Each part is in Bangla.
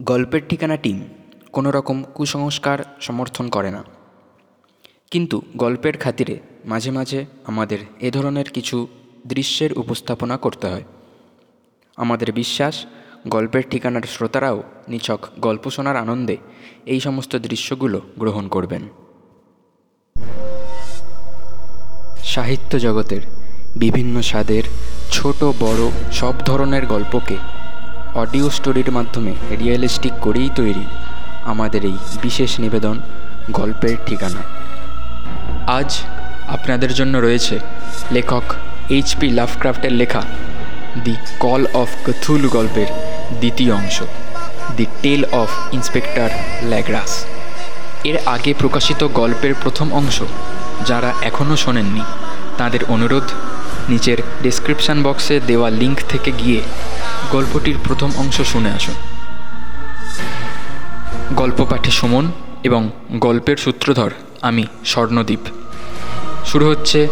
গল্পের ঠিকানা টিম কোনো রকম কুসংস্কার সমর্থন করে না। কিন্তু গল্পের খাতিরে মাঝে মাঝে আমাদের এ ধরনের কিছু দৃশ্যের উপস্থাপনা করতে হয়। আমাদের বিশ্বাস, গল্পের ঠিকানার শ্রোতারাও নিছক গল্প শোনার আনন্দে এই সমস্ত দৃশ্যগুলো গ্রহণ করবেন। সাহিত্য জগতের বিভিন্ন স্বাদের ছোট বড় সব ধরনের গল্পকে অডিও স্টোরির মাধ্যমে রিয়েলিস্টিক করেই তৈরি আমাদের এই বিশেষ নিবেদন গল্পের ঠিকানা। আজ আপনাদের জন্য রয়েছে লেখক এইচপি লাভক্রাফটের লেখা দি কল অফ কথুল গল্পের দ্বিতীয় অংশ, the tale of inspector Legrasse এর আগে প্রকাশিত গল্পের প্রথম অংশ যারা এখনও শোনেননি, তাদের অনুরোধ নিচের ডেসক্রিপশান বক্সে দেওয়া লিঙ্ক থেকে গিয়ে গল্পটির প্রথম অংশ শুনে আসুন। গল্প পাঠে সুমন এবং গল্পের সূত্রধর আমি স্বর্ণদ্বীপ শুরু হচ্ছে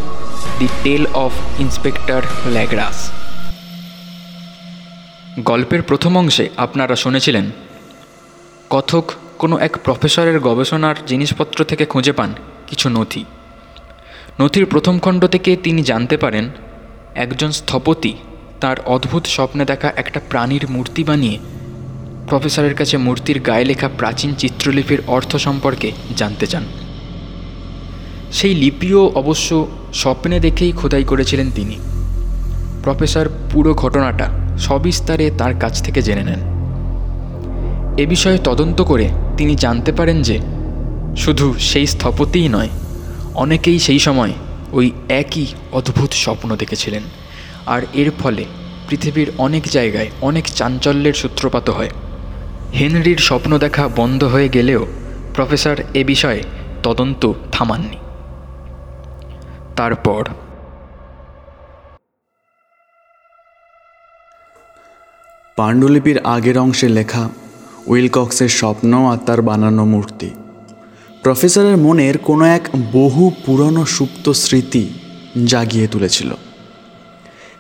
the tale of inspector Legrasse গল্পের প্রথম অংশে আপনারা শুনেছিলেন কথক কোনো এক প্রফেসরের গবেষণার জিনিসপত্র থেকে খুঁজে পান কিছু নথি। নথির প্রথম খণ্ড থেকে তিনি জানতে পারেন, একজন স্থপতি তার অদ্ভুত স্বপ্নে দেখা একটা প্রাণীর মূর্তি বানিয়ে প্রফেসরের কাছে মূর্তির গায়ে লেখা প্রাচীন চিত্রলিপির অর্থ সম্পর্কে জানতে চান। সেই লিপিও অবশ্য স্বপ্নে দেখেই খোদাই করেছিলেন তিনি। প্রফেসর, পুরো ঘটনাটা সবিস্তারে তার কাছ থেকে জেনে নেন। এ বিষয়ে তদন্ত করে তিনি জানতে পারেন যে, শুধু সেই স্থপতিই নয় অনেকেই সেই সময় ওই একই অদ্ভুত স্বপ্ন দেখেছিলেন। আর এর ফলে পৃথিবীর অনেক জায়গায় অনেক চাঞ্চল্যের সূত্রপাত হয়। হেনরির স্বপ্ন দেখা বন্ধ হয়ে গেলেও প্রফেসর এ বিষয়ে তদন্ত থামাননি। তারপর পাণ্ডুলিপির আগের অংশে লেখা উইলকক্সের স্বপ্ন আর তার বানানো মূর্তি। প্রফেসরের মনের কোনো এক বহু পুরনো সুপ্ত স্মৃতি জাগিয়ে তুলেছিল।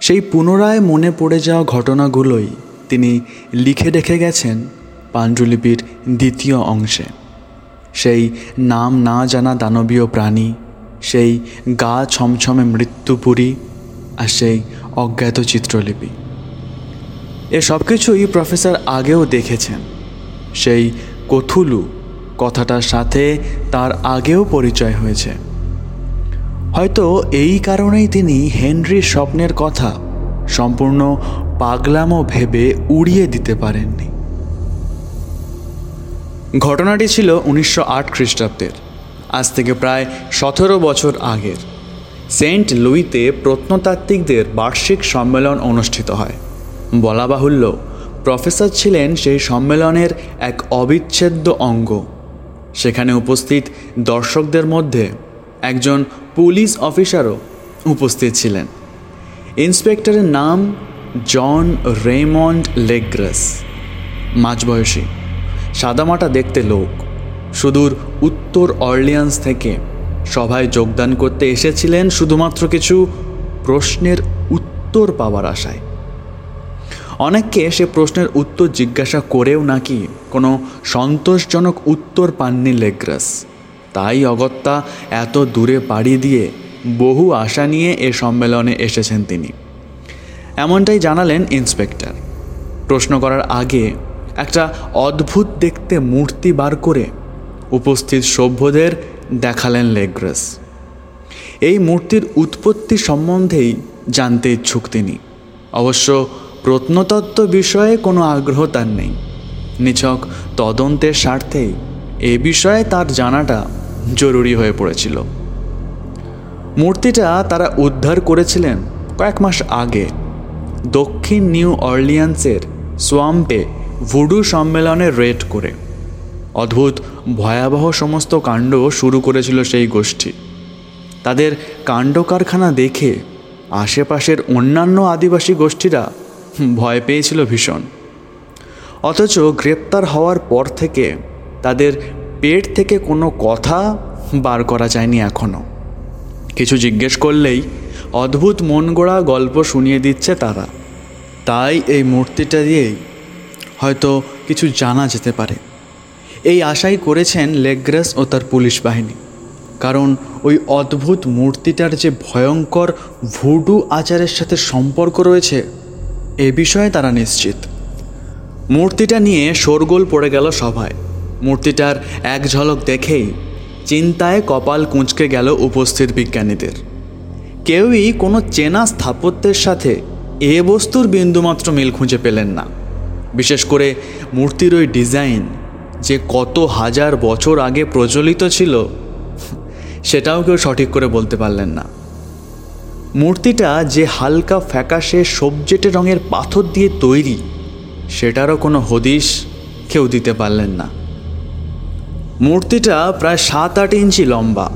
সেই পুনরায় মনে পড়ে যাওয়া ঘটনাগুলোই তিনি লিখে রেখে গেছেন পাণ্ডুলিপির দ্বিতীয় অংশে। সেই নাম না জানা দানবীয় প্রাণী, সেই গা ছমছমে মৃত্যুপুরী আর সেই অজ্ঞাত চিত্রলিপি। এ সব কিছুই প্রফেসর আগেও দেখেছেন। সেই কথুলু কথাটার সাথে তার আগেও পরিচয় হয়েছে। হয়তো এই কারণেই তিনি হেনরির স্বপ্নের কথা সম্পূর্ণ পাগলামো ভেবে উড়িয়ে দিতে পারেননি। ঘটনাটি ছিল উনিশশো আট খ্রিস্টাব্দের, আজ থেকে প্রায় সতেরো বছর আগের। সেন্ট লুইতে প্রত্নতাত্ত্বিকদের বার্ষিক সম্মেলন অনুষ্ঠিত হয়। বলা বাহুল্য প্রফেসর ছিলেন সেই সম্মেলনের এক অবিচ্ছেদ্য অঙ্গ। সেখানে উপস্থিত দর্শকদের মধ্যে একজন পুলিশ অফিসারও উপস্থিত ছিলেন। ইন্সপেক্টরের নাম জন রেমন্ড লেগ্রাস। মাঝবয়সী, সাদামাটা দেখতে লোক। সুদূর উত্তর অর্লিয়ান্স থেকে সভায় যোগদান করতে এসেছিলেন শুধুমাত্র কিছু প্রশ্নের উত্তর পাওয়ার আশায়। অনেককে সে প্রশ্নের উত্তর জিজ্ঞাসা করেও নাকি কোনো সন্তোষজনক উত্তর পাননি লেগ্রাস। তাই অগত্যা এত দূরে পাড়ি দিয়ে বহু আশা নিয়ে এ সম্মেলনে এসেছেন তিনি। এমনটাই জানালেন ইন্সপেক্টর। প্রশ্ন করার আগে একটা অদ্ভুত দেখতে মূর্তি বার করে উপস্থিত সভ্যদের দেখালেন লেগ্রাস। এই মূর্তির উৎপত্তি সম্বন্ধেই জানতে ইচ্ছুক তিনি। অবশ্য প্রত্নতত্ত্ব বিষয়ে কোনো আগ্রহ তার নেই। নিছক তদন্তের স্বার্থেই এ বিষয়ে তার জানাটা জরুরি হয়ে পড়েছিল। মূর্তিটা তারা উদ্ধার করেছিলেন কয়েক মাস আগে। দক্ষিণ নিউ অর্লিয়ান্সের সোয়াম্পে ভুডু সম্মেলনে রেড করে। অদ্ভুত, ভয়াবহ সমস্ত কাণ্ড শুরু করেছিল সেই গোষ্ঠী। তাদের কাণ্ড কারখানা দেখে আশেপাশের অন্যান্য আদিবাসী গোষ্ঠীরা ভয় পেয়েছিল ভীষণ। অথচ গ্রেপ্তার হওয়ার পর থেকে তাদের পেট থেকে কোনো কথা বার করা যায়নি এখনও কিছু জিজ্ঞেস করলেই অদ্ভুত মন গড়া গল্প শুনিয়ে দিচ্ছে তারা। তাই এই মূর্তিটা দিয়েই হয়তো কিছু জানা যেতে পারে। এই আশাই করেছেন লেগ্রাস ও তার পুলিশ বাহিনী। কারণ ওই অদ্ভুত মূর্তিটার যে ভয়ঙ্কর ভুডু আচারের সাথে সম্পর্ক রয়েছে এ বিষয়ে তারা নিশ্চিত। মূর্তিটা নিয়ে শোরগোল পড়ে গেল সভায়। মূর্তিটার এক ঝলক দেখেই চিন্তায় কপাল কুঁচকে গেল উপস্থিত বিজ্ঞানীদের। কেউই কোনো চেনা স্থাপত্যের সাথে এ বস্তুর বিন্দুমাত্র মিল খুঁজে পেলেন না। বিশেষ করে মূর্তির ওই ডিজাইন যে কত হাজার বছর আগে প্রচলিত ছিল, সেটাও কেউ সঠিক করে বলতে পারলেন না। মূর্তিটা যে হালকা ফ্যাকাশে সবজেটে রঙের পাথর দিয়ে তৈরি, সেটারও কোনো হদিশ কেউ দিতে পারলেন না। মূর্তিটা প্রায় সাত আট ইঞ্চি লম্বা,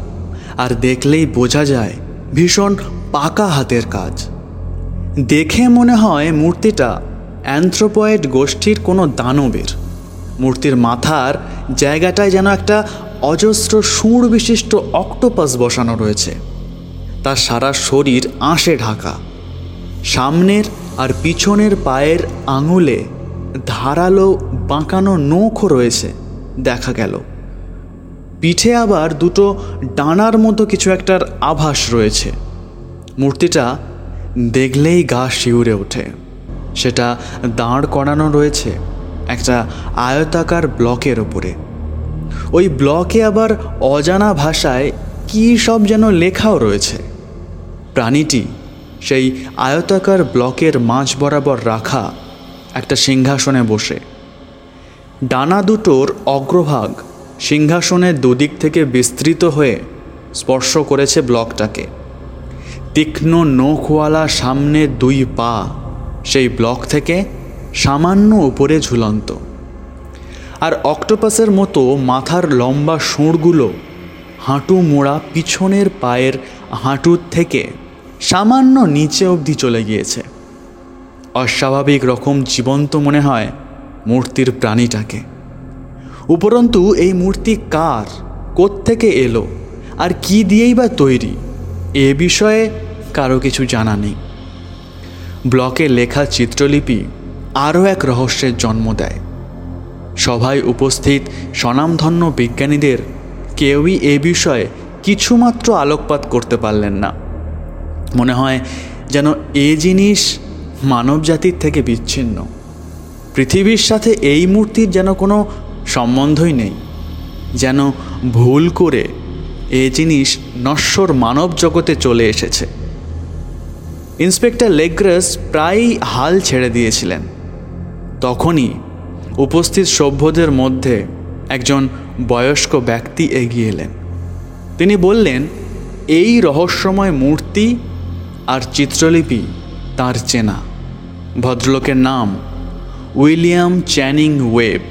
আর দেখলেই বোঝা যায় ভীষণ পাকা হাতের কাজ। দেখে মনে হয় মূর্তিটা অ্যান্থ্রোপয়েড গোষ্ঠীর কোনো দানবের। মূর্তির মাথার জায়গাটায় যেন একটা অজস্র সুর বিশিষ্ট অক্টোপাস বসানো রয়েছে। তার সারা শরীর আঁশে ঢাকা। সামনের আর পিছনের পায়ের আঙুলে ধারালো বাঁকানো নখও রয়েছে, দেখা গেল। পিঠে আবার দুটো ডানার মতো কিছু একটার আভাস রয়েছে। মূর্তিটা দেখলেই গা শিউরে ওঠে। সেটা দাঁড় করানো রয়েছে একটা আয়তাকার ব্লকের ওপরে। ওই ব্লকে আবার অজানা ভাষায় কী সব যেন লেখাও রয়েছে। প্রাণীটি সেই আয়তাকার ব্লকের মাঝ বরাবর রাখা একটা সিংহাসনে বসে। ডানা দুটোর অগ্রভাগ সিংহাসনের দুদিক থেকে বিস্তৃত হয়ে স্পর্শ করেছে ব্লকটাকে। তীক্ষ্ণ নখওয়ালা সামনের দুই পা সেই ব্লক থেকে সামান্য উপরে ঝুলন্ত। আর অক্টোপাসের মতো মাথার লম্বা সুঁড়গুলো হাঁটু মোড়া পিছনের পায়ের হাঁটুর থেকে সামান্য নিচে অবধি চলে গিয়েছে। অস্বাভাবিক রকম জীবন্ত মনে হয় মূর্তির প্রাণীটাকে। উপরন্তু এই মূর্তি কার, কোত্থেকে এলো, আর কি দিয়েই বা তৈরি, এ বিষয়ে কারও কিছু জানা নেই। ব্লকে লেখা চিত্রলিপি আরও এক রহস্যের জন্ম দেয়। সভায় উপস্থিত স্বনামধন্য বিজ্ঞানীদের কেউই এ বিষয়ে কিছুমাত্র আলোকপাত করতে পারলেন না। মনে হয় যেন এ জিনিস মানবজাতির থেকে বিচ্ছিন্ন। পৃথিবীর সাথে এই মূর্তির যেন কোনো সম্বন্ধই নেই। যেন ভুল করে এ জিনিস নশ্বর মানব জগতে চলে এসেছে। ইন্সপেক্টর লেগ্রাস প্রায়ই হাল ছেড়ে দিয়েছিলেন। তখনই উপস্থিত সভ্যদের মধ্যে একজন বয়স্ক ব্যক্তি এগিয়ে এলেন। তিনি বললেন, এই রহস্যময় মূর্তি আর চিত্রলিপি তার চেনা। ভদ্রলোকের নাম উইলিয়াম চ্যানিং ওয়েব।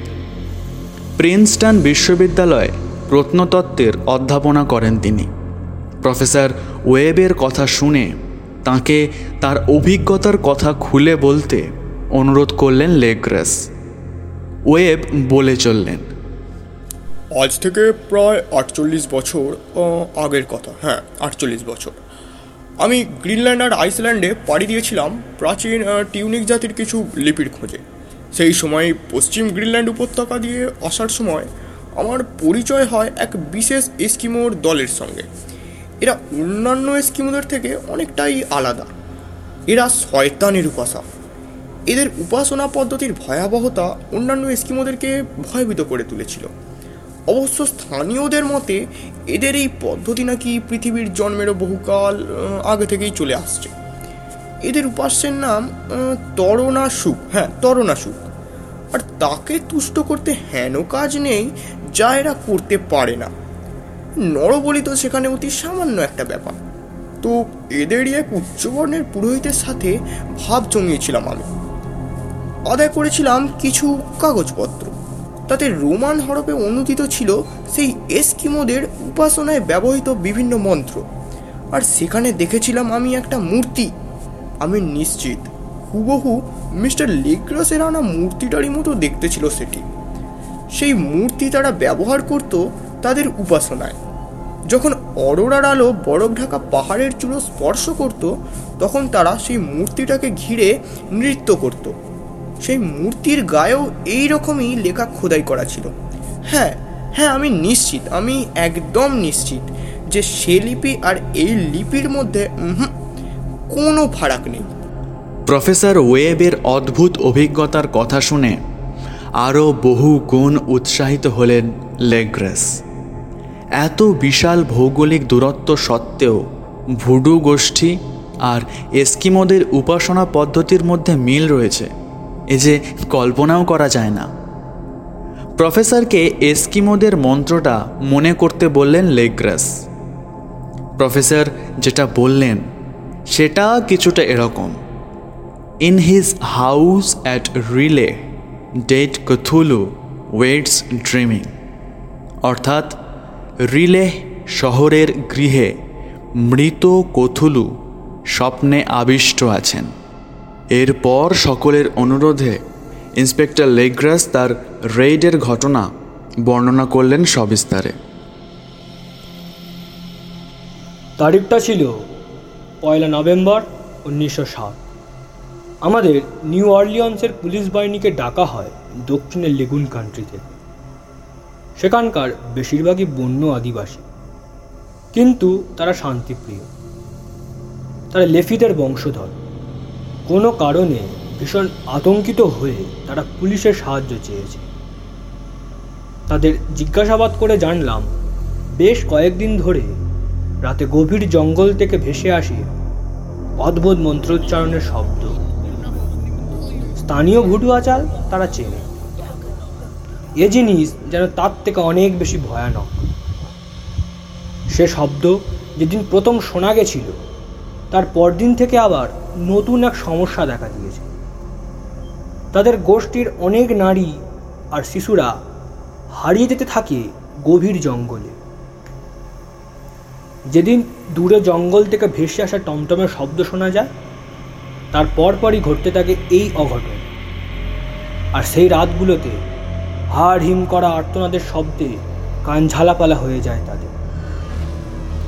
প্রিন্সটন বিশ্ববিদ্যালয়ে প্রত্নতত্ত্বের অধ্যাপনা করেন তিনি। প্রফেসর ওয়েবের কথা শুনে তাকে তার অভিজ্ঞতার কথা খুলে বলতে অনুরোধ করলেন লেগ্রেস। ওয়েব বলে চললেন, আজ থেকে প্রায় আটচল্লিশ বছর আগের কথা হ্যাঁ আটচল্লিশ বছর। আমি গ্রিনল্যান্ড আর আইসল্যান্ডে পাড়ি দিয়েছিলাম প্রাচীন টিউনিক জাতির কিছু লিপির খোঁজে। সেই সময় পশ্চিম গ্রিনল্যান্ড উপত্যকা দিয়ে আসার সময় আমার পরিচয় হয় এক বিশেষ এস্কিমোর দলের সঙ্গে। এরা অন্যান্য এস্কিমোদের থেকে অনেকটাই আলাদা। এরা শয়তানের উপাসা এদের উপাসনা পদ্ধতির ভয়াবহতা অন্যান্য এস্কিমোদেরকে ভয়ভীত করে তুলেছিল। অবশ্য স্থানীয়দের মতে এদের এই পদ্ধতি নাকি পৃথিবীর জন্মেরও বহুকাল আগে থেকেই চলে আসছে। এদের উপাস্যের নাম আহ, তরণা সুখ হ্যাঁ তরণা সুখ আর তাকে তুষ্ট করতে হেন কাজ নেই যা এরা করতে পারে না। নরবলি তো সেখানে অতি সামান্য একটা ব্যাপার। তো এদেরই এক উচ্চবর্ণের পুরোহিতের সাথে ভাব জমিয়েছিলাম আমি। আদায় করেছিলাম কিছু কাগজপত্র। তাতে রোমান হরপে অনুদিত ছিল সেই এস্কিমোদের উপাসনায় ব্যবহৃত বিভিন্ন মন্ত্র। আর সেখানে দেখেছিলাম আমি একটা মূর্তি। আমি নিশ্চিত হুবহু মিস্টার লেগ্রাসের আনা মূর্তিটারই মতো দেখতে ছিল সেটি। সেই মূর্তি তারা ব্যবহার করত তাদের উপাসনায়। যখন অরোরার আলো বরফ ঢাকা পাহাড়ের চূড়ো স্পর্শ করত, তখন তারা সেই মূর্তিটাকে ঘিরে নৃত্য করত। সেই মূর্তির গায়েও এই রকমই লেখা খোদাই করা ছিল। হ্যাঁ হ্যাঁ আমি নিশ্চিত, আমি একদম নিশ্চিত যে সে লিপি আর এই লিপির মধ্যে কোনো ফারাক নেই। প্রফেসর ওয়েবের অদ্ভুত অভিজ্ঞতার কথা শুনে আরও বহু গুণ উৎসাহিত হলেন লেগ্রেস। এত বিশাল ভৌগোলিক দূরত্ব সত্ত্বেও ভুডু গোষ্ঠী আর এস্কিমোদের উপাসনা পদ্ধতির মধ্যে মিল রয়েছে। এ যে কল্পনাও করা যায় না। প্রফেসরকে এস্কিমোদের মন্ত্রটা মনে করতে বললেন লেগ্রাস। প্রফেসর যেটা বললেন, সেটা কিছুটা এরকম। In his house at R'lyeh dead Cthulhu waits dreaming অর্থাৎ রিলে শহরের গৃহে মৃত কথুলু স্বপ্নে আবিষ্ট আছেন। এরপর সকলের অনুরোধে ইন্সপেক্টর লেগ্রাস তার রেইডের ঘটনা বর্ণনা করলেন সবিস্তারে। তারিখটা ছিল পয়লা নভেম্বর উনিশশো সাত। আমাদের নিউ অর্লিয়ন্সের পুলিশ বাহিনীকে ডাকা হয় দক্ষিণের লেগুন কান্ট্রিতে। সেখানকার বেশিরভাগই বন্য আদিবাসী। কিন্তু তারা শান্তিপ্রিয়। তারা লেফিদের বংশধর। কোনো কারণে ভীষণ আতঙ্কিত হয়ে তারা পুলিশের সাহায্য চেয়েছে। তাদের জিজ্ঞাসাবাদ করে জানলাম, বেশ কয়েকদিন ধরে রাতে গভীর জঙ্গল থেকে ভেসে আসে অদ্ভুত মন্ত্রোচ্চারণের শব্দ। স্থানীয় ভুটু আচাল তারা চেনে। এ জিনিস যেন তার থেকে অনেক বেশি ভয়ানক। সে শব্দ যেদিন প্রথম শোনা গেছিল, তার পরদিন থেকে আবার নতুন এক সমস্যা দেখা দিয়েছে। তাদের গোষ্ঠীর অনেক নারী আর শিশুরা হারিয়ে যেতে থাকে গভীর জঙ্গলে। যেদিন দূরে জঙ্গল থেকে ভেসে আসা টমটমের শব্দ শোনা যায়, তার পরপরই ঘটতে থাকে এই অঘটন। আর সেই রাতগুলোতে হাড় হিম করা আর্তনাদের শব্দে কান ঝালাপালা হয়ে যায় তাদের।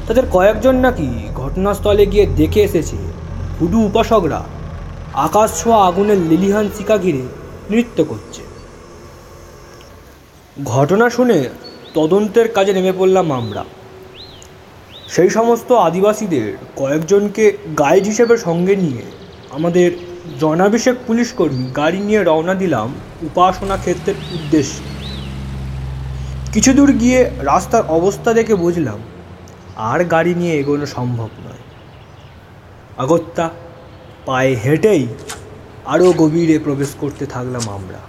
তাদের কয়েকজন নাকি ঘটনাস্থলে গিয়ে দেখে এসেছে হুডু উপাসকরা আকাশ ছোঁয়া আগুনের লিলিহান শিকা ঘিরে নৃত্য করছে। ঘটনা শুনে তদন্তের কাজে নেমে পড়লাম আমরা। সেই সমস্ত আদিবাসীদের কয়েকজনকে গাইড হিসেবে সঙ্গে নিয়ে আমাদের জনাভিষেক পুলিশ কর্মী গাড়ি নিয়ে রওনা দিলাম উপাসনা ক্ষেত্রের উদ্দেশ্যে। কিছু দূর গিয়ে রাস্তার অবস্থা দেখে বুঝলাম, আর গাড়ি নিয়ে এগোনো সম্ভব নয়। আগত্যা পায়ে হেঁটেই আরও গভীরে প্রবেশ করতে থাকলাম আমরা।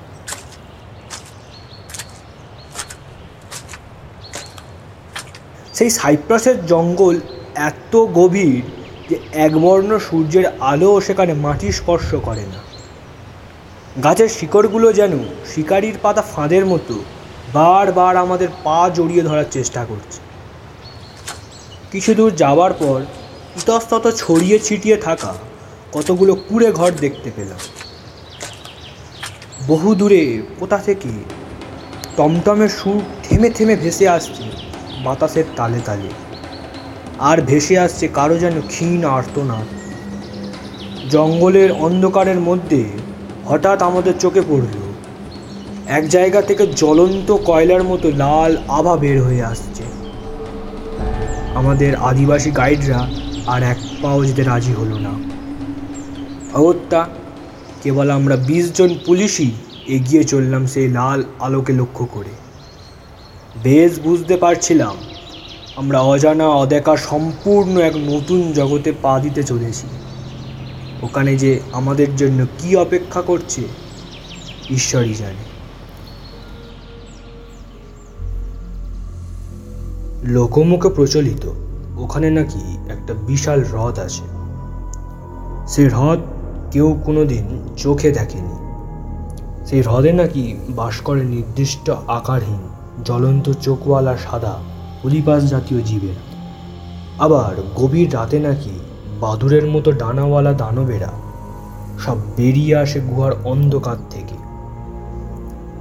সেই সাইপ্রাসের জঙ্গল এত গভীর যে একবর্ণ সূর্যের আলোও সেখানে মাটি স্পর্শ করে না। গাছের শিকড়গুলো যেন শিকারির পাতা ফাঁদের মতো বারবার আমাদের পা জড়িয়ে ধরার চেষ্টা করছে। কিছু দূর যাওয়ার পর ইতস্তত ছড়িয়ে ছিটিয়ে থাকা কতগুলো কুড়ে ঘর দেখতে পেলাম। বহু দূরে কোথা থেকে টমটমের সুর থেমে থেমে ভেসে আসছে বাতাসের তালে তালে। আর ভেসে আসছে কারও যেন ক্ষীণ আর্তনাদ। জঙ্গলের অন্ধকারের মধ্যে হঠাৎ আমাদের চোখে পড়ল, এক জায়গা থেকে জ্বলন্ত কয়লার মতো লাল আভা বের হয়ে আসছে। আমাদের আদিবাসী গাইডরা আর এক পাও যেতে রাজি হলো না। অগত্যা, কেবল আমরা বিশ জন পুলিশই এগিয়ে চললাম সেই লাল আলোকে লক্ষ্য করে। বেশ বুঝতে পারছিলাম, আমরা অজানা অদেখা সম্পূর্ণ এক নতুন জগতে পা দিতে চলেছি। ওখানে যে আমাদের জন্য কি অপেক্ষা করছে, ঈশ্বরই জানে। লোকমুখে প্রচলিত। ওখানে নাকি একটা বিশাল হ্রদ আছে। সেই হ্রদ কেউ কোনোদিন চোখে দেখেনি। সেই হ্রদে নাকি বাস করে নির্দিষ্ট আকারহীন, জ্বলন্ত চোখওয়ালা সাদা পুলিপাস জাতীয় জীবের। আবার গভীর রাতে নাকি বাদুরের মতো ডানাওয়ালা দানবেরা সব বেরিয়ে আসে গুহার অন্ধকার থেকে।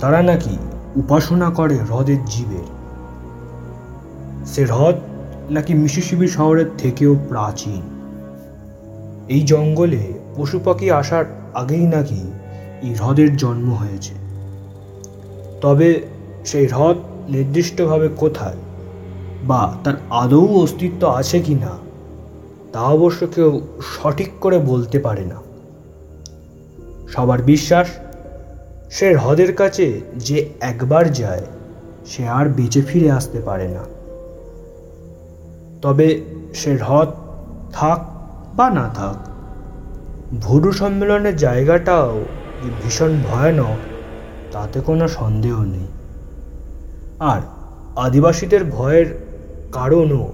তারা নাকি উপাসনা করে হ্রদের জীবের। সে হ্রদ নাকি মিসিসিবি শহরের থেকেও প্রাচীন? এই জঙ্গলে পশু পাখি আসার আগেই নাকি এই হ্রদের জন্ম হয়েছে। তবে সেই হ্রদ নির্দিষ্টভাবে কোথায় বা তার আদৌ অস্তিত্ব আছে কি না, তা অবশ্য কেউ সঠিক করে বলতে পারে না। সবার বিশ্বাস সে হ্রদের কাছে যে একবার যায়, সে আর বেঁচে ফিরে আসতে পারে না। তবে সে হ্রদ থাক বা না থাক, ভুরু সম্মেলনের জায়গাটাও যে ভীষণ ভয়ানক, তাতে কোনো সন্দেহ নেই। আর আদিবাসীদের ভয়ের কারণও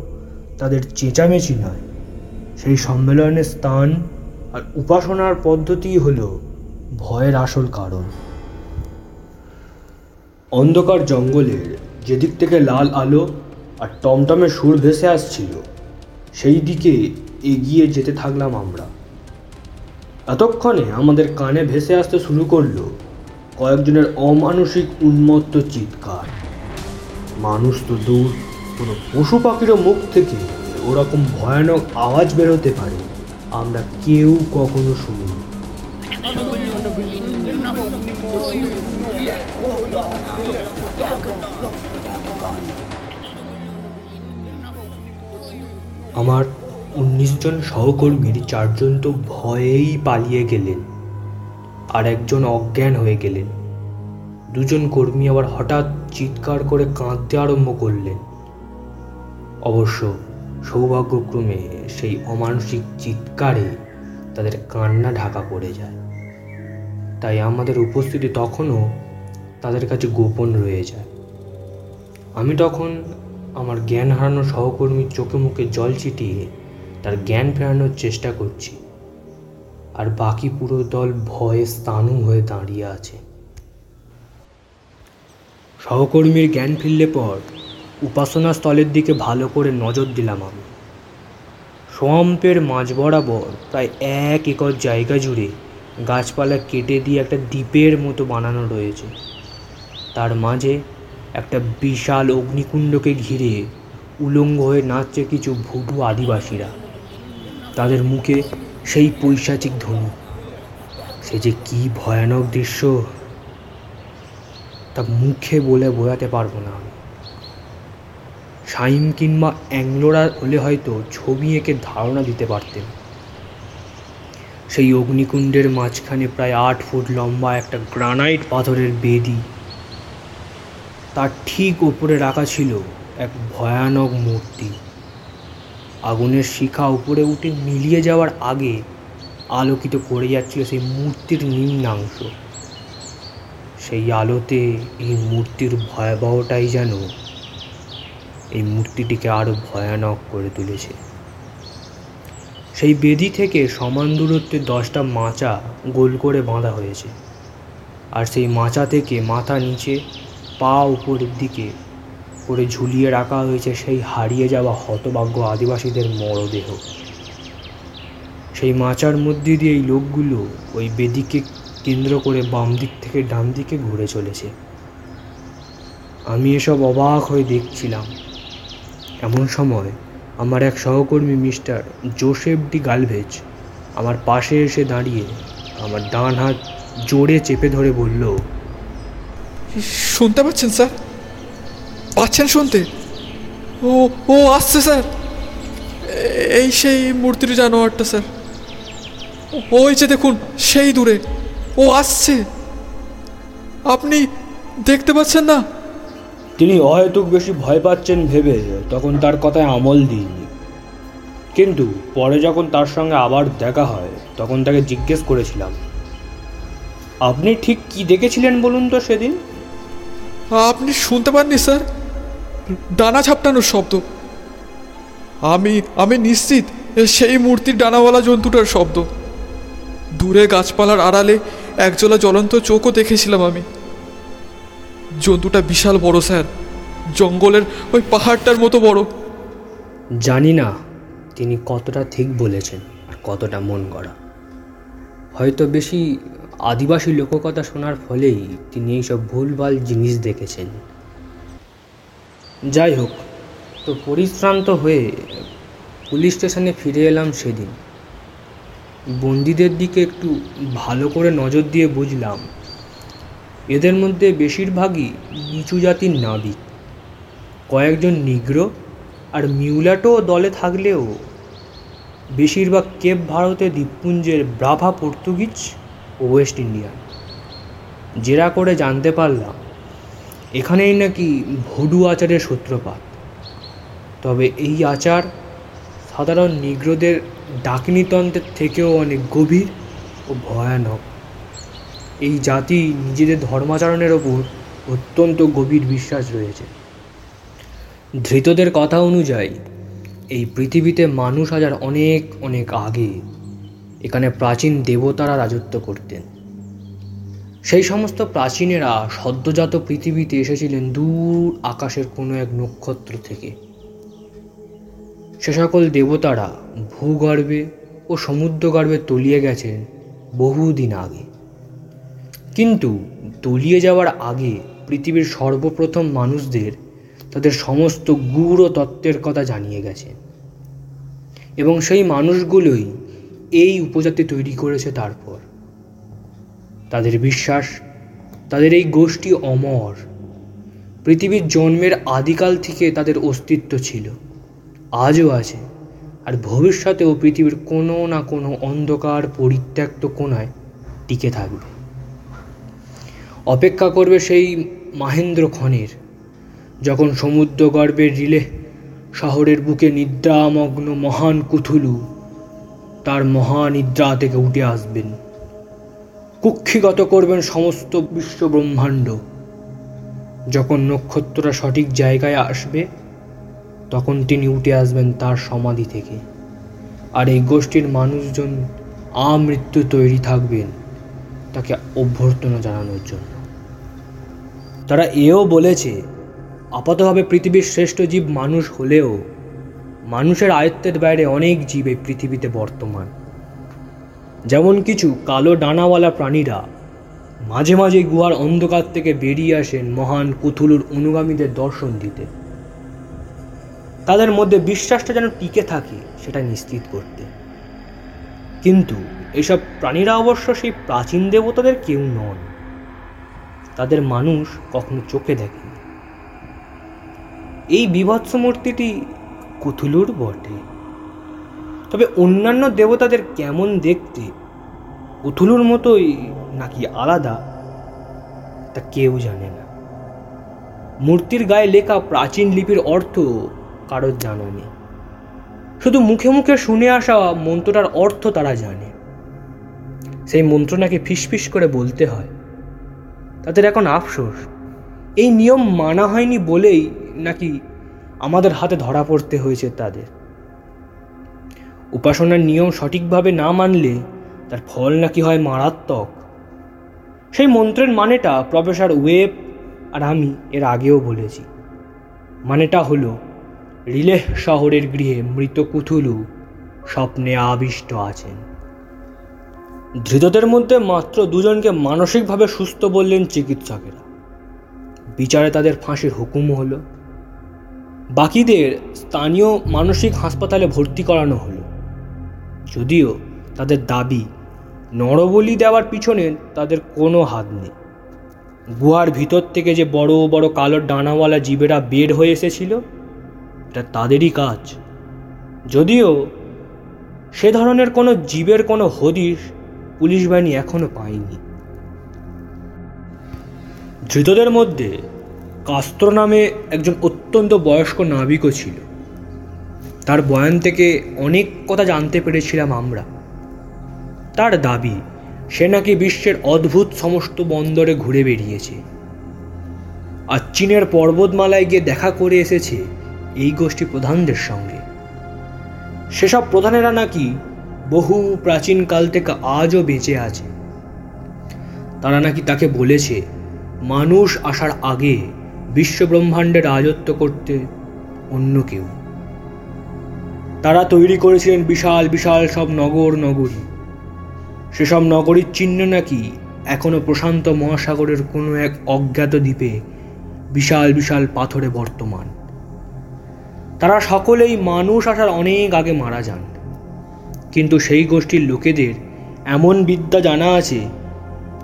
তাদের চেঁচামেচি নয়। সেই সম্মেলনের স্থান আর উপাসনার পদ্ধতিই হল ভয়ের আসল কারণ। অন্ধকার জঙ্গলের যেদিক থেকে লাল আলো আর টমটমে সুর ভেসে আসছিল। সেই দিকে এগিয়ে যেতে থাকলাম আমরা। এতক্ষণে আমাদের কানে ভেসে আসতে শুরু করল কয়েকজনের অমানসিক উন্মত্ত চিৎকার। মানুষ তো দূর, কোনো পশু পাখিরও মুখ থেকে ওরকম ভয়ানক আওয়াজ বেরোতে পারে, আমরা কেউ কখনো শুনিনি। আমার উনিশ জন সহকর্মীর চারজন তো ভয়েই পালিয়ে গেলেন আর একজন অজ্ঞান হয়ে গেলেন। দুজন কর্মী আবার হঠাৎ চিৎকার করে কাঁদতে আরম্ভ করলেন। অবশ্য সৌভাগ্যক্রমে সেই অমানসিক চিৎকারে তাদের কান্না ঢাকা পড়ে যায়। তাই আমাদের উপস্থিতি তখনও তাদের কাছে গোপন রয়ে যায়। আমি তখন আমার জ্ঞান হারানো সহকর্মীর চোখে মুখে জল ছিটিয়ে তার জ্ঞান ফেরানোর চেষ্টা করছি। আর বাকি পুরো দল ভয়ে স্থানু হয়ে দাঁড়িয়ে আছে। সহকর্মীর জ্ঞান ফিরলে পর উপাসনা স্থলের দিকে ভালো করে নজর দিলাম আমি। সোয়াম্পের মাঝ বরাবর প্রায় এক একর জায়গা জুড়ে গাছপালা কেটে দিয়ে একটা দ্বীপের মতো বানানো রয়েছে। তার মাঝে একটা বিশাল অগ্নিকুণ্ডকে ঘিরে উলঙ্গ হয়ে নাচছে কিছু ভুটু আদিবাসীরা। তাদের মুখে সেই পৈশাচিক ধ্বনি। সে যে কি ভয়ানক দৃশ্য, তা মুখে বলে বোঝাতে পারব না আমি। সাইম কিংবা অ্যাংলোরা হলে হয়তো ছবি এঁকে ধারণা দিতে পারতেন। সেই অগ্নিকুণ্ডের মাঝখানে প্রায় আট ফুট লম্বা একটা গ্রানাইট পাথরের বেদি তার ঠিক ওপরে রাখা ছিল এক ভয়ানক মূর্তি। আগুনের শিখা উপরে উঠে মিলিয়ে যাওয়ার আগে আলোকিত করে যাচ্ছিল সেই মূর্তির নিম্নাংশ। সেই আলোতে এই মূর্তির ভয়াবহটাই যেন এই মূর্তিটিকে আরও ভয়ানক করে তুলেছে। সেই বেদি থেকে সমান দূরত্বে দশটা মাচা গোল করে বাঁধা হয়েছে। আর সেই মাচা থেকে মাথা নিচে পা উপরের দিকে করে ঝুলিয়ে রাখা হয়েছে সেই হারিয়ে যাওয়া হতভাগ্য আদিবাসীদের মরদেহ। সেই মাচার মধ্যে দিয়ে এই লোকগুলো ওই বেদিকে কেন্দ্র করে বাম দিক থেকে ডান দিকে ঘুরে চলেছে। আমি এসব অবাক হয়ে দেখছিলাম। এমন সময় আমার এক সহকর্মী মিস্টার জোসেফ ডি গালভেজ আমার পাশে এসে দাঁড়িয়ে আমার ডান হাত জোরে চেপে ধরে বলল শুনতে পাচ্ছেন, স্যার? পাচ্ছেন শুনতে? ও ও, আসছে, স্যার। এই সেই মূর্তির জানোয়ারটা, স্যার। ওই যে দেখুন, সেই দূরে। ও, আসছে। আপনি দেখতে পাচ্ছেন না? তিনি অহেতুক বেশি ভয় পাচ্ছেন ভেবে তখন তার কথায় আমল দিইনি। কিন্তু পরে যখন তার সঙ্গে আবার দেখা হয়, তখন তাকে জিজ্ঞেস করেছিলাম, আপনি ঠিক কি দেখেছিলেন বলুন তো সেদিন? আপনি শুনতে পাননি, স্যার? ডানা ছাপটানোর শব্দ। আমি আমি নিশ্চিত সেই মূর্তির ডানাওয়ালা জন্তুটার শব্দ। দূরে গাছপালার আড়ালে একজোলা জ্বলন্ত চোখও দেখেছিলাম আমি। জন্তুটা বিশাল বড়, স্যার। জঙ্গলের ওই পাহাড়টার মতো বড়। জানি না তিনি কতটা ঠিক বলেছেন আর কতটা মন গড়া। হয়তো বেশি আদিবাসী লোককথা শোনার ফলেই তিনি এইসব ভুলভাল জিনিস দেখেছেন। যাই হোক, তো পরিশ্রান্ত হয়ে পুলিশ স্টেশনে ফিরে এলাম সেদিন। বন্দীদের দিকে একটু ভালো করে নজর দিয়ে বুঝলাম, এদের মধ্যে বেশিরভাগই নিচু জাতির নাবিক। কয়েকজন নিগ্র আর মিউলাটো দলে থাকলেও বেশিরভাগ কেপ ভারতে দ্বীপপুঞ্জের ব্রাভা পর্তুগিজ ওয়েস্ট ইন্ডিয়ান জেরা করে জানতে পারলাম, এখানেই নাকি ভুডু আচারের সূত্রপাত। তবে এই আচার সাধারণ নিগ্রোদের ডাকিনীতন্ত্রের থেকেও অনেক গভীর ও ভয়ানক। এই জাতি নিজেদের ধর্মাচরণের ওপর অত্যন্ত গভীর বিশ্বাস রয়েছে। ধৃতদের কথা অনুযায়ী, এই পৃথিবীতে মানুষ হাজার অনেক অনেক আগে এখানে প্রাচীন দেবতারা রাজত্ব করতেন। সেই সমস্ত প্রাচীনেরা সদ্যজাত পৃথিবীতে এসেছিলেন দূর আকাশের কোনো এক নক্ষত্র থেকে। সে সকল দেবতারা ভূগর্ভে ও সমুদ্রগর্ভে তলিয়ে গেছেন বহুদিন আগে। কিন্তু তলিয়ে যাওয়ার আগে পৃথিবীর সর্বপ্রথম মানুষদের তাদের সমস্ত গূঢ় তত্ত্বের কথা জানিয়ে গেছে। এবং সেই মানুষগুলোই এই উপজাতি তৈরি করেছে তারপর। তাদের বিশ্বাস, তাদের এই গোষ্ঠী অমর। পৃথিবীর জন্মের আদিকাল থেকে তাদের অস্তিত্ব ছিল। আজও আছে। আর ভবিষ্যতেও পৃথিবীর কোনো না কোনো অন্ধকার পরিত্যক্ত কোণায় টিকে থাকবে। অপেক্ষা করবে সেই মাহেন্দ্র ক্ষণের, যখন সমুদ্র গর্ভের রিলে শহরের বুকে নিদ্রামগ্ন মহান কুথুলু তার মহানিদ্রা থেকে উঠে আসবেন। কুক্ষিগত করবেন সমস্ত বিশ্ব ব্রহ্মাণ্ড যখন নক্ষত্ররা সঠিক জায়গায় আসবে, তখন তিনি উঠে আসবেন তার সমাধি থেকে। আর এই গোষ্ঠীর মানুষজন আমৃত্যু তৈরি থাকবেন তাকে অভ্যর্থনা জানানোর জন্য। তারা এও বলেছে, আপাতভাবে পৃথিবীর শ্রেষ্ঠ জীব মানুষ হলেও মানুষের আয়ত্তের বাইরে অনেক জীব এই পৃথিবীতে বর্তমান। যেমন কিছু কালো ডানাওয়ালা প্রাণীরা মাঝে মাঝে গুহার অন্ধকার থেকে বেরিয়ে আসেন মহান কুথুলুর অনুগামীদের দর্শন দিতে। তাদের মধ্যে বিশ্বাসটা যেন টিকে থাকে সেটা নিশ্চিত করতে। কিন্তু এসব প্রাণীরা অবশ্য সেই প্রাচীন দেবতাদের কেউ নন। তাদের মানুষ কখনো চোখে দেখেনি। এই বিভৎস মূর্তিটি কুথুলুর বটে। তবে অন্যান্য দেবতাদের কেমন দেখতে কুথুলুর মতোই নাকি আলাদা, তা কেউ জানে না। মূর্তির গায়ে লেখা প্রাচীন লিপির অর্থ কারোর জানা নেই। শুধু মুখে মুখে শুনে আসা মন্ত্রটার অর্থ তারা জানে। সেই মন্ত্র নাকি ফিসফিস করে বলতে হয়। তাদের এখন আফসোস। এই নিয়ম মানা হয়নি বলেই নাকি আমাদের হাতে ধরা পড়তে হয়েছে তাদের। উপাসনার নিয়ম সঠিকভাবে না মানলে তার ফল নাকি হয় মারাত্মক। সেই মন্ত্রের মানেটা প্রফেসর ওয়েব আর আমি এর আগেও বলেছি। মানেটা হলো, রিলেহ শহরের গৃহে মৃত কুথুলু স্বপ্নে আবিষ্ট আছেন। ধৃতদের মধ্যে মাত্র দুজনকে মানসিকভাবে সুস্থ বললেন চিকিৎসকেরা। বিচারে তাদের ফাঁসির হুকুম হলো। বাকিদের স্থানীয় মানসিক হাসপাতালে ভর্তি করানো হলো। যদিও তাদের দাবি, নরবলি দেওয়ার পিছনে তাদের কোনো হাত নেই। গুহার ভিতর থেকে যে বড় বড় কালো ডানাওয়ালা জীবেরা বের হয়ে এসেছিল, এটা তাদেরই কাজ। যদিও সে ধরনের কোনো জীবের কোনো হদিশ পুলিশ বাহিনী এখনও পায়নি। ধৃতদের মধ্যে কাস্ত্র নামে একজন অত্যন্ত বয়স্ক নাবিকও ছিল। তার বয়ান থেকে অনেক কথা জানতে পেরেছিলাম আমরা। তার দাবি, সে নাকি বিশ্বের অদ্ভুত সমস্ত বন্দরে ঘুরে বেরিয়েছে আর চীনের পর্বতমালায় গিয়ে দেখা করে এসেছে এই গোষ্ঠী প্রধানদের সঙ্গে। সেসব প্রধানেরা নাকি বহু প্রাচীনকাল থেকে আজও বেঁচে আছে। তারা নাকি তাকে বলেছে, মানুষ আসার আগে বিশ্বব্রহ্মাণ্ডে রাজত্ব করতে অন্য কেউ। তারা তৈরি করেছিলেন বিশাল বিশাল সব নগর, নগরী। সেসব নগরীর চিহ্ন নাকি এখনও প্রশান্ত মহাসাগরের কোনো এক অজ্ঞাত দ্বীপে বিশাল বিশাল পাথরে বর্তমান। তারা সকলেই মানুষ আসার অনেক আগে মারা যান। কিন্তু সেই গোষ্ঠীর লোকেদের এমন বিদ্যা জানা আছে,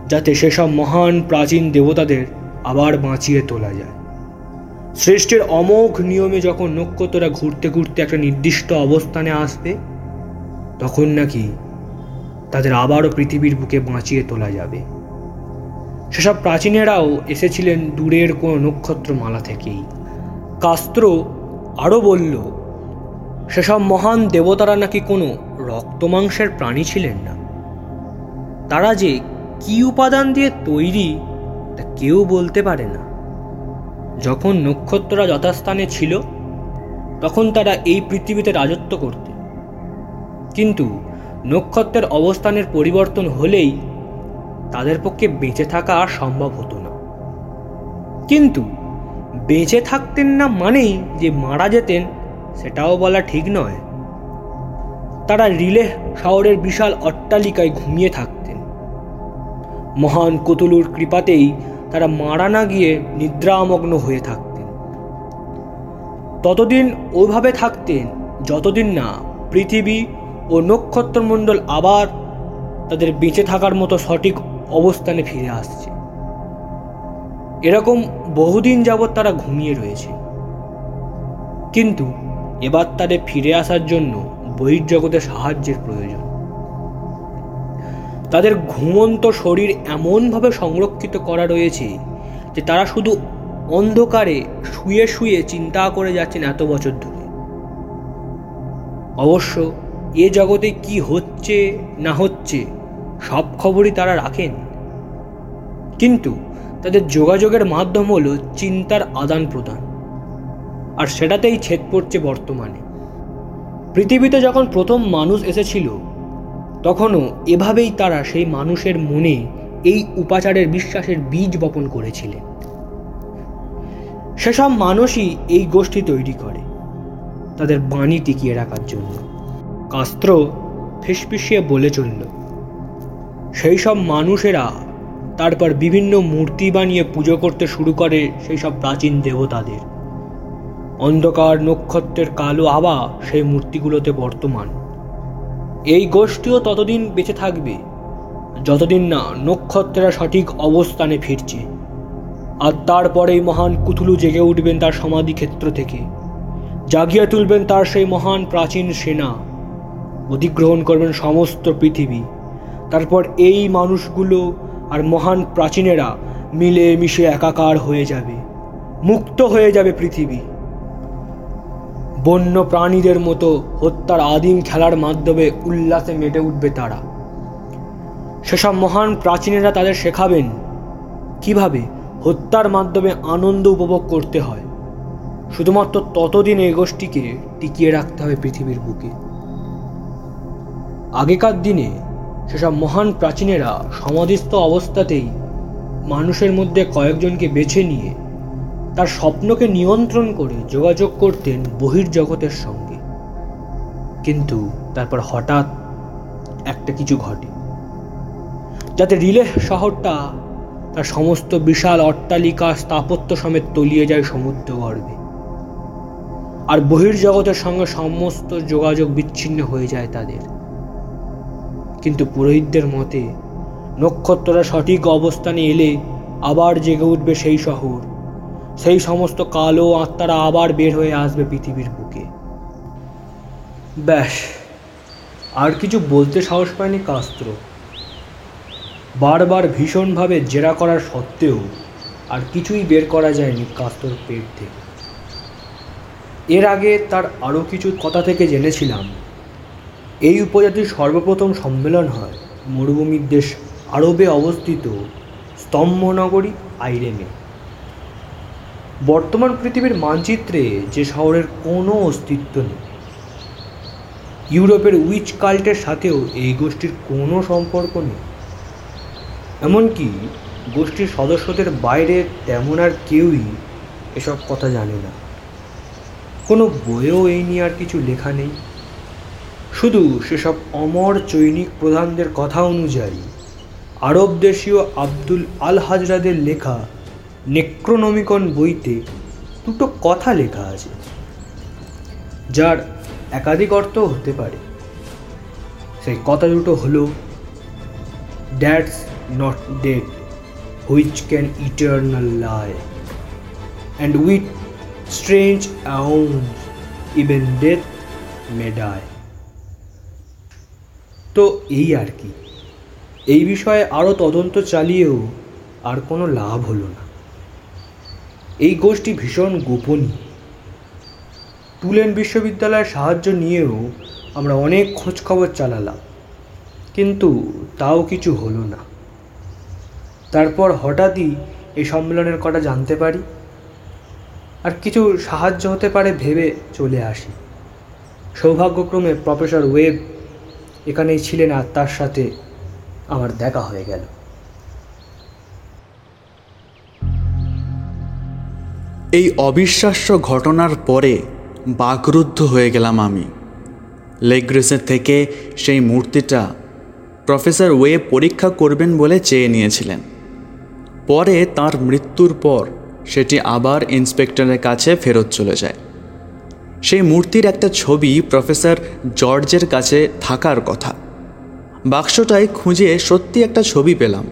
যাতে সেসব মহান প্রাচীন দেবতাদের আবার বাঁচিয়ে তোলা যায়। শ্রেষ্ঠের অমোঘ নিয়মে যখন নক্ষত্ররা ঘুরতে ঘুরতে একটা নির্দিষ্ট অবস্থানে আসবে, তখন নাকি তাদের আবারও পৃথিবীর বুকে বাঁচিয়ে তোলা যাবে। সেসব প্রাচীনেরাও এসেছিলেন দূরের কোনো নক্ষত্রমালা থেকেই। কাস্ত্র আরও বলল, সেসব মহান দেবতারা নাকি কোনো রক্তমাংসের প্রাণী ছিলেন না? তারা যে কী উপাদান দিয়ে তৈরি, তা কেউ বলতে পারে না। যখন নক্ষত্ররা যথাস্থানে ছিল, তখন তারা এই পৃথিবীতে রাজত্ব করতে। কিন্তু নক্ষত্রের অবস্থানের পরিবর্তন হলেই তাদের পক্ষে বেঁচে থাকা আর সম্ভব হতো না। কিন্তু বেঁচে থাকতেন না মানেই যে মারা যেতেন, সেটাও বলা ঠিক নয়। তারা রিলে শহরের বিশাল অট্টালিকায় ঘুমিয়ে থাকতেন। মহান কতুলুর কৃপাতেই তারা মারা না গিয়ে নিদ্রামগ্ন হয়ে থাকতেন। ততদিন ওইভাবে থাকতেন যতদিন না পৃথিবী ও নক্ষত্রমণ্ডল আবার তাদের বেঁচে থাকার মতো সঠিক অবস্থানে ফিরে আসছে। এরকম বহুদিন যাবৎ তারা ঘুমিয়ে রয়েছে। কিন্তু এবার তাদের ফিরে আসার জন্য বহির্জগতের সাহায্যের প্রয়োজন। তাদের ঘুমন্ত শরীর এমনভাবে সংরক্ষিত করা রয়েছে যে তারা শুধু অন্ধকারে শুয়ে শুয়ে চিন্তা করে যাচ্ছেন এত বছর ধরে। অবশ্য এ জগতে কি হচ্ছে, না হচ্ছে, সব খবরই তারা রাখেন। কিন্তু তাদের যোগাযোগের মাধ্যম হলো চিন্তার আদান প্রদান। আর সেটাতেই ছেদ পড়ছে বর্তমানে। পৃথিবীতে যখন প্রথম মানুষ এসেছিল তখনও এভাবেই তারা সেই মানুষের মনে এই উপাচারের বিশ্বাসের বীজ বপন করেছিলেন। সেসব মানুষই এই গোষ্ঠী তৈরি করে, তাদের বাণী টিকিয়ে রাখার জন্য। কাস্ত্র ফিসফিসিয়ে বলে চলল সেই সব মানুষেরা তারপর বিভিন্ন মূর্তি বানিয়ে পুজো করতে শুরু করে সেই সব প্রাচীন দেবতাদের। অন্ধকার নক্ষত্রের কালো আবা সেই মূর্তিগুলোতে বর্তমান। এই গোষ্ঠীও ততদিন বেঁচে থাকবে, যতদিন না নক্ষত্রেরা সঠিক অবস্থানে ফিরছে। আর তারপরেই মহান কুথুলু জেগে উঠবেন তার সমাধি ক্ষেত্র থেকে, জাগিয়ে তুলবেন তার সেই মহান প্রাচীন সেনা, অধিগ্রহণ করবেন সমস্ত পৃথিবী। তারপর এই মানুষগুলো আর মহান প্রাচীনেরা মিলে মিশে একাকার হয়ে যাবে, মুক্ত হয়ে যাবে পৃথিবী। বন্য প্রাণীদের মতো হত্যার আদিম খেলার মাধ্যমে উল্লাসে মেটে উঠবে তারা। সেসব মহান প্রাচীনেরা তাদের শেখাবেন কীভাবে হত্যার মাধ্যমে আনন্দ উপভোগ করতে হয়। শুধুমাত্র ততদিন এই গোষ্ঠীকে টিকিয়ে রাখতে হবে পৃথিবীর বুকে। আগেকার দিনে সেসব মহান প্রাচীনেরা সমাধিস্থ অবস্থাতেই মানুষের মধ্যে কয়েকজনকে বেছে নিয়ে তার স্বপ্নকে নিয়ন্ত্রণ করে যোগাযোগ করতেন বহির্জগতের সঙ্গে। কিন্তু তারপর হঠাৎ একটা কিছু ঘটে। যাতে রিলে শহরটা তার সমস্ত বিশাল অট্টালিকা স্থাপত্য সমেত তলিয়ে যায় সমুদ্র গর্ভে আর বহির্জগতের সঙ্গে সমস্ত যোগাযোগ বিচ্ছিন্ন হয়ে যায় তাদের। কিন্তু পুরোহিতদের মতে নক্ষত্ররা সঠিক অবস্থানে এলে আবার জেগে উঠবে সেই শহর। সেই সমস্ত কালো আত্মারা আবার বের হয়ে আসবে পৃথিবীর বুকে। ব্যাস, আর কিছু বলতে সাহস পায়নি কাস্ত্র। বারবার ভীষণভাবে জেরা করার সত্ত্বেও আর কিছুই বের করা যায়নি কাস্তর পেট থেকে। এর আগে তার আরও কিছু কথা থেকে জেনেছিলাম। এই উপজাতির সর্বপ্রথম সম্মেলন হয় মরুভূমির দেশ আরবে অবস্থিত স্তম্ভনগরী আইরেমে বর্তমান পৃথিবীর মানচিত্রে যে শহরের কোনো অস্তিত্ব নেই। ইউরোপের উইচ কাল্টের সাথেও এই গোষ্ঠীর কোনো সম্পর্ক নেই। এমনকি গোষ্ঠীর সদস্যদের বাইরে তেমন আর কেউই এসব কথা জানে না। কোনো বইয়েও এই নিয়ে আর কিছু লেখা নেই। শুধু সেসব অমর চৈনিক প্রধানদের কথা অনুযায়ী আরব দেশীয় আব্দুল আল হাজরাদের লেখা নেক্রোনমিকন বইতে দুটো কথা লেখা আছে, যার একাধিক অর্থ হতে পারে। সেই কথা দুটো হলো that's not dead which can eternal lie and with strange aeons even death may die তো এই আর কি। এই বিষয়ে আরও তদন্ত চালিয়েও আর কোনো লাভ হলো না। এই গোষ্ঠী ভীষণ গোপনীয়। তুলেন বিশ্ববিদ্যালয়ের সাহায্য নিয়েও আমরা অনেক খোঁজখবর চালালাম, কিন্তু তাও কিছু হলো না। তারপর হঠাৎই এই সম্মেলনের কথা জানতে পারি আর কিছু সাহায্য হতে পারে ভেবে চলে আসি। সৌভাগ্যক্রমে প্রফেসর ওয়েব এখানেই ছিলেন আর তার সাথে আমার দেখা হয়ে গেল। এই অবিশ্বাস্য ঘটনার পরে বাকরুদ্ধ হয়ে গেলাম আমি। লেগ্রেসের থেকে সেই মূর্তিটা প্রফেসর ওয়ে পরীক্ষা করবেন বলে চেয়ে নিয়েছিলেন। পরে তার মৃত্যুর পর সেটি আবার ইন্সপেক্টরের কাছে ফেরত চলে যায়। সেই মূর্তির একটা ছবি প্রফেসর জর্জের কাছে থাকার কথা। বাক্সটায় খুঁজে সত্যি একটা ছবি পেলাম।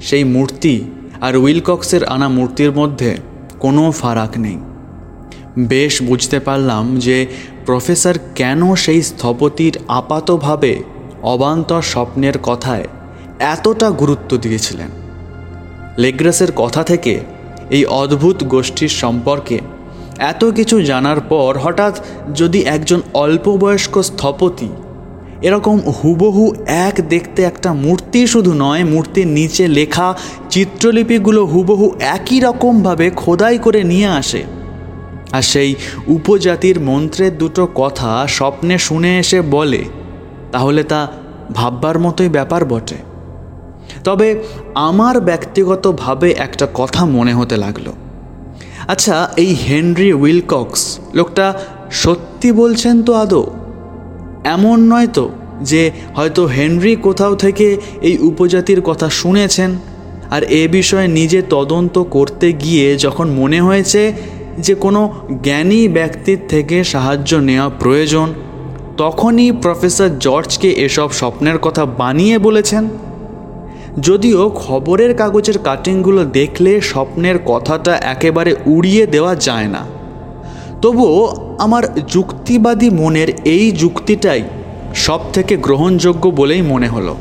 সেই মূর্তি আর উইলকক্সের আনা মূর্তির মধ্যে কোনো ফারাক নেই। বেশ বুঝতে পারলাম যে প্রফেসর কেন সেই স্থপতির আপাতভাবে অবান্তর স্বপ্নের কথায় এতটা গুরুত্ব দিয়েছিলেন। লেগ্রাসের কথা থেকে এই অদ্ভুত গোষ্ঠীর সম্পর্কে এত কিছু জানার পর হঠাৎ যদি একজন অল্পবয়স্ক স্থপতি এরকম হুবহু এক দেখতে একটা মূর্তি শুধু নয়, মূর্তির নিচে লেখা চিত্রলিপিগুলো হুবহু একই রকমভাবে খোদাই করে নিয়ে আসে। আর সেই উপজাতির মন্ত্রের দুটো কথা স্বপ্নে শুনে এসে বলে, তাহলে তা ভাববার মতোই ব্যাপার বটে। তবে আমার ব্যক্তিগতভাবে একটা কথা মনে হতে লাগল। আচ্ছা এই হেনরি উইলকক্স লোকটা সত্যি বলছেন তো আদৌ? এমন নয় তো যে হয়তো হেনরি কোথাও থেকে এই উপজাতির কথা শুনেছেন? আর এ বিষয়ে নিজে তদন্ত করতে গিয়ে যখন মনে হয়েছে যে কোনো জ্ঞানী ব্যক্তির থেকে সাহায্য নেওয়া প্রয়োজন, তখনই প্রফেসর জর্জকে এসব স্বপ্নের কথা বানিয়ে বলেছেন। যদিও খবরের কাগজের কাটিংগুলো দেখলে স্বপ্নের কথাটা একেবারে উড়িয়ে দেওয়া যায় না। তবুও আমার যুক্তিবাদী মনের এই যুক্তিটাই সব থেকে গ্রহণযোগ্য বলেই মনে হলো।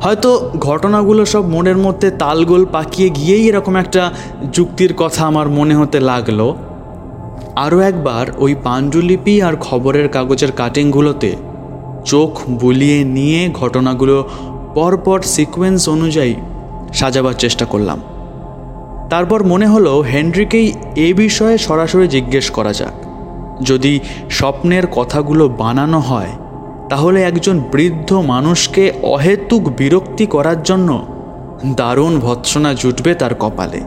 হয়তো ঘটনাগুলো সব মনের মধ্যে তালগোল পাকিয়ে গিয়েই এরকম একটা যুক্তির কথা আমার মনে হতে লাগল। আরও একবার ওই পাণ্ডুলিপি আর খবরের কাগজের কাটিংগুলোতে চোখ বুলিয়ে নিয়ে ঘটনাগুলো পরপর সিকোয়েন্স অনুযায়ী সাজাবার চেষ্টা করলাম। তারপর মনে হলো হেনরিকেই এ বিষয়ে সরাসরি জিজ্ঞেস করা যাক। যদি স্বপ্নের কথাগুলো বানানো হয়, তাহলে একজন বৃদ্ধ মানুষকে অহেতুক বিরক্তি করার জন্য দারুণ ভৎসনা জুটবে তার কপালে।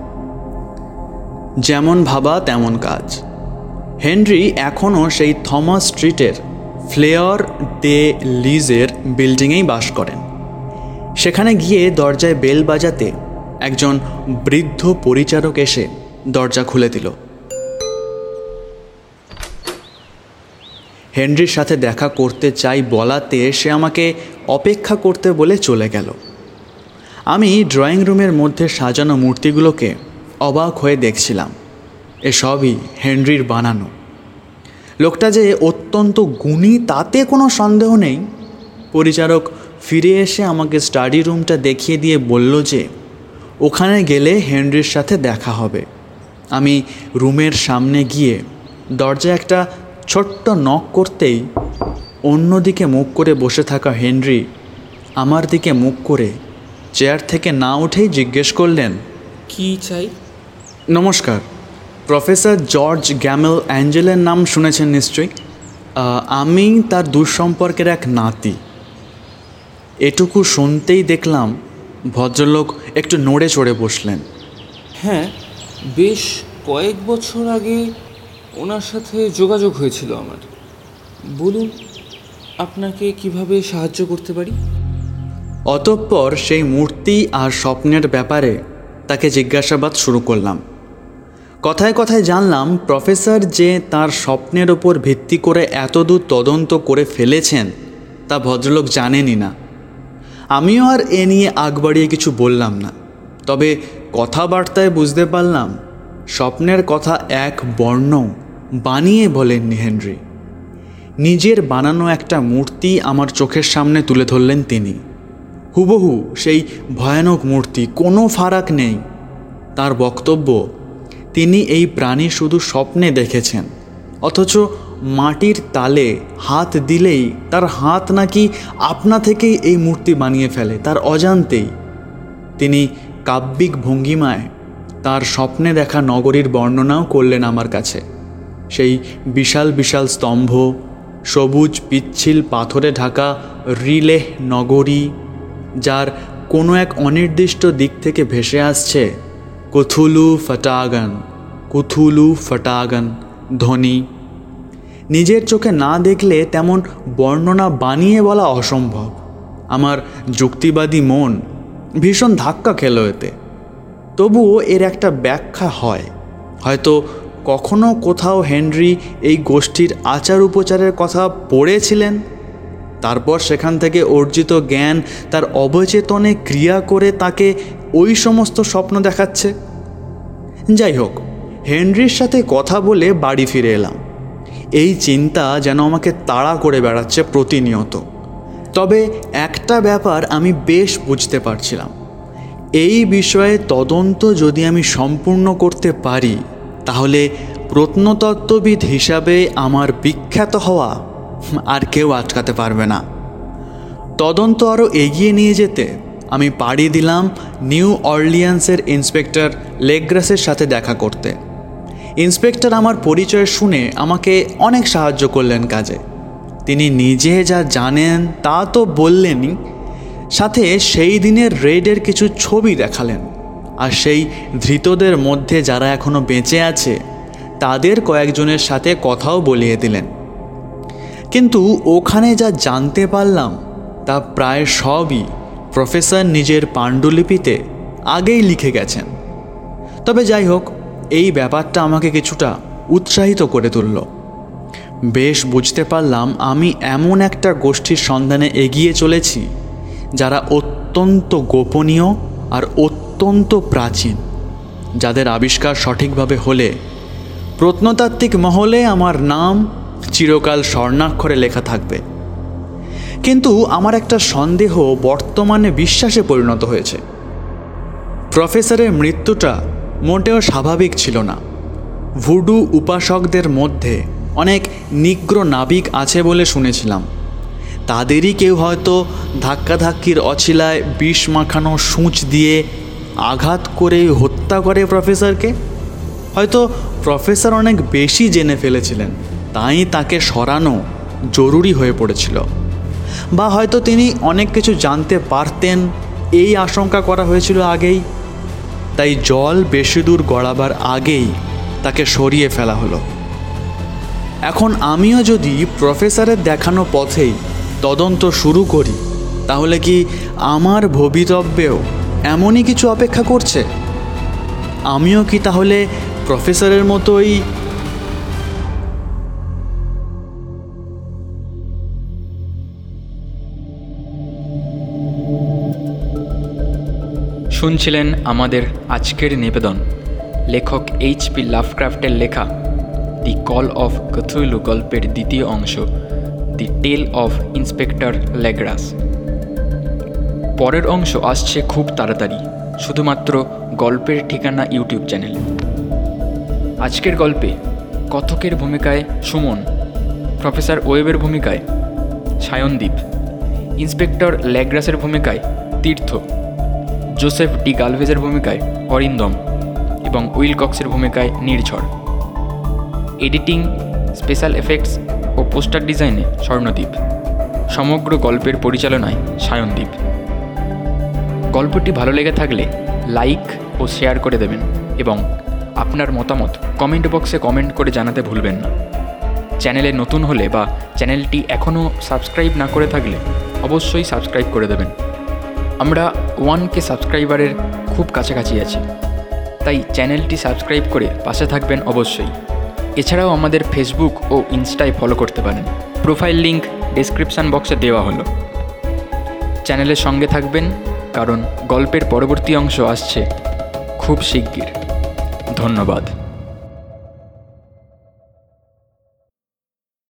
যেমন ভাবা, তেমন কাজ। হেনরি এখনও সেই থমাস স্ট্রিটের ফ্লেয়ার দে লিজের বিল্ডিংয়েই বাস করেন। সেখানে গিয়ে দরজায় বেল বাজাতে একজন বৃদ্ধ পরিচারক এসে দরজা খুলে দিল। হেনরির সাথে দেখা করতে চাই বলাতে সে আমাকে অপেক্ষা করতে বলে চলে গেল। আমি ড্রয়িং রুমের মধ্যে সাজানো মূর্তিগুলোকে অবাক হয়ে দেখছিলাম। এসবই হেনরির বানানো। লোকটা যে অত্যন্ত গুণী, তাতে কোনো সন্দেহ নেই। পরিচারক ফিরে এসে আমাকে স্টাডি রুমটা দেখিয়ে দিয়ে বলল যে ওখানে গেলে হেনরির সাথে দেখা হবে। আমি রুমের সামনে গিয়ে দরজায় একটা ছোট্ট নক করতেই অন্যদিকে মুখ করে বসে থাকা হেনরি আমার দিকে মুখ করে চেয়ার থেকে না উঠেই জিজ্ঞেস করলেন কি চাই? নমস্কার প্রফেসর জর্জ গ্যামেল অ্যাঞ্জেলের নাম শুনেছেন নিশ্চয়ই? আমি তার দুঃসম্পর্কের এক নাতি। এটুকু শুনতেই দেখলাম ভদ্রলোক একটু নড়ে চড়ে বসলেন। হ্যাঁ বেশ কয়েক বছর আগে ওনার সাথে যোগাযোগ হয়েছিল আমার। বলুন আপনাকে কীভাবে সাহায্য করতে পারি? অতঃপর সেই মূর্তি আর স্বপ্নের ব্যাপারে তাকে জিজ্ঞাসাবাদ শুরু করলাম। কথায় কথায় জানলাম প্রফেসর যে তার স্বপ্নের ওপর ভিত্তি করে এতদূর তদন্ত করে ফেলেছেন তা ভদ্রলোক জানেনই না। আমিও আর এ নিয়ে আগ বাড়িয়ে কিছু বললাম না। তবে কথাবার্তায় বুঝতে পারলাম, স্বপ্নের কথা এক বর্ণ বানিয়ে বলেননি হেনরি নিজের বানানো একটা মূর্তি আমার চোখের সামনে তুলে ধরলেন তিনি। হুবহু সেই ভয়ানক মূর্তি, কোনো ফারাক নেই। তার বক্তব্য, তিনি এই প্রাণী শুধু স্বপ্নে দেখেছেন, অথচ মাটির তালে হাত দিলেই তার হাত নাকি আপনা থেকেই এই মূর্তি বানিয়ে ফেলে, তার অজান্তেই। তিনি কাব্যিক ভঙ্গিমায় তার স্বপ্নে দেখা নগরীর বর্ণনাও করলেন আমার কাছে। সেই বিশাল বিশাল স্তম্ভ, সবুজ পিচ্ছিল পাথরে ঢাকা রিলেহ নগরী, যার কোনো এক অনির্দিষ্ট দিক থেকে ভেসে আসছে, কুথুলু ফটাগান কুথুলু ফটাগান ধ্বনি নিজের চোখে না দেখলে তেমন বর্ণনা বানিয়ে বলা অসম্ভব। আমার যুক্তিবাদী মন ভীষণ ধাক্কা খেল এতে। তবুও এর একটা ব্যাখ্যা হয়। হয়তো কখনো কোথাও হেনরি এই গোষ্ঠীর আচার উপচারের কথা পড়েছিলেন, তারপর সেখান থেকে অর্জিত জ্ঞান তার অবচেতনে ক্রিয়া করে তাকে ওই সমস্ত স্বপ্ন দেখাচ্ছে। যাই হোক, হেনরির সাথে কথা বলে বাড়ি ফিরে এলাম। এই চিন্তা যেন আমাকে তাড়া করে বেড়াচ্ছে প্রতিনিয়ত। তবে একটা ব্যাপার আমি বেশ বুঝতে পারছিলাম। এই বিষয়ে তদন্ত যদি আমি সম্পূর্ণ করতে পারি, তাহলে প্রত্নতত্ত্ববিদ হিসাবে আমার বিখ্যাত হওয়া আর কেউ আটকাতে পারবে না। তদন্ত আরও এগিয়ে নিয়ে যেতে আমি পাড়ি দিলাম নিউ অর্লিয়ান্সের ইন্সপেক্টর লেগ্রাসের সাথে দেখা করতে। ইন্সপেক্টর আমার পরিচয় শুনে আমাকে অনেক সাহায্য করলেন কাজে। তিনি নিজে যা জানেন তা তো বললেনই। সাথে সেই দিনের রেডের কিছু ছবি দেখালেন। আর সেই ধৃতদের মধ্যে যারা এখনও বেঁচে আছে, তাদের কয়েকজনের সাথে কথাও বলিয়ে দিলেন। কিন্তু ওখানে যা জানতে পারলাম, তা প্রায় সবই প্রফেসর নিজের পাণ্ডুলিপিতে আগেই লিখে গেছেন। তবে যাই হোক এই ব্যাপারটা আমাকে কিছুটা উৎসাহিত করে তুলল। বেশ বুঝতে পারলাম আমি এমন একটা গোষ্ঠীর সন্ধানে এগিয়ে চলেছি, যারা অত্যন্ত গোপনীয় আর অত্যন্ত প্রাচীন, যাদের আবিষ্কার সঠিকভাবে হলে প্রত্নতাত্ত্বিক মহলে আমার নাম চিরকাল স্বর্ণাক্ষরে লেখা থাকবে। কিন্তু আমার একটা সন্দেহ বর্তমানে বিশ্বাসে পরিণত হয়েছে। প্রফেসরের মৃত্যুটা মোটেও স্বাভাবিক ছিল না। ভুডু উপাসকদের মধ্যে অনেক নিগ্র নাবিক আছে বলে শুনেছিলাম। তাদেরই কেউ হয়তো ধাক্কাধাক্কির অছিলায় বিষ মাখানো সূঁচ দিয়ে আঘাত করে হত্যা করে প্রফেসরকে। হয়তো প্রফেসর অনেক বেশি জেনে ফেলেছিলেন, তাই তাকে সরানো জরুরি হয়ে পড়েছিল। বা হয়তো তিনি অনেক কিছু জানতে পারতেন, এই আশঙ্কা করা হয়েছিল আগেই। তাই জল বেশি দূর গড়াবার আগেই তাকে সরিয়ে ফেলা হলো। এখন আমিও যদি প্রফেসরের দেখানো পথেই তদন্ত শুরু করি, তাহলে কি আমার ভবিতব্যেও এমনই কিছু অপেক্ষা করছে? আমিও কি তাহলে প্রফেসরের মতোই শুনছিলেন আমাদের আজকের নিবেদন। লেখক এইচ পি লাভক্রাফটের লেখা, দি কল অফ কথুলু গল্পের দ্বিতীয় অংশ, the tale of inspector Legrasse পরের অংশ আসছে খুব তাড়াতাড়ি, শুধুমাত্র গল্পের ঠিকানা ইউটিউব চ্যানেল। আজকের গল্পে কথকের ভূমিকায় সুমন, প্রফেসর ওয়েবের ভূমিকায় সায়নদীপ, ইন্সপেক্টর ল্যাগ্রাসের ভূমিকায় তীর্থ। জোসেফ ডি গালভেজের ভূমিকায় অরিন্দম এবং উইল কক্সের ভূমিকায় নির্ঝর। এডিটিং, স্পেশাল এফেক্টস ও পোস্টার ডিজাইনে স্বর্ণদ্বীপ সমগ্র গল্পের পরিচালনায় সায়নদ্বীপ গল্পটি ভালো লেগে থাকলে লাইক ও শেয়ার করে দেবেন এবং আপনার মতামত কমেন্ট বক্সে কমেন্ট করে জানাতে ভুলবেন না। চ্যানেলে নতুন হলে বা চ্যানেলটি এখনও সাবস্ক্রাইব না করে থাকলে অবশ্যই সাবস্ক্রাইব করে দেবেন। আমরা ওয়ান কে সাবস্ক্রাইবারের খুব কাছাকাছি আছে। তাই চ্যানেলটি সাবস্ক্রাইব করে পাশে থাকবেন অবশ্যই। এছাড়াও আমাদের ফেসবুক ও ইনস্টায় ফলো করতে পারেন। প্রোফাইল লিংক ডিসক্রিপশান বক্সে দেওয়া হলো। চ্যানেলের সঙ্গে থাকবেন, কারণ গল্পের পরবর্তী অংশ আসছে খুব শিগগির। ধন্যবাদ।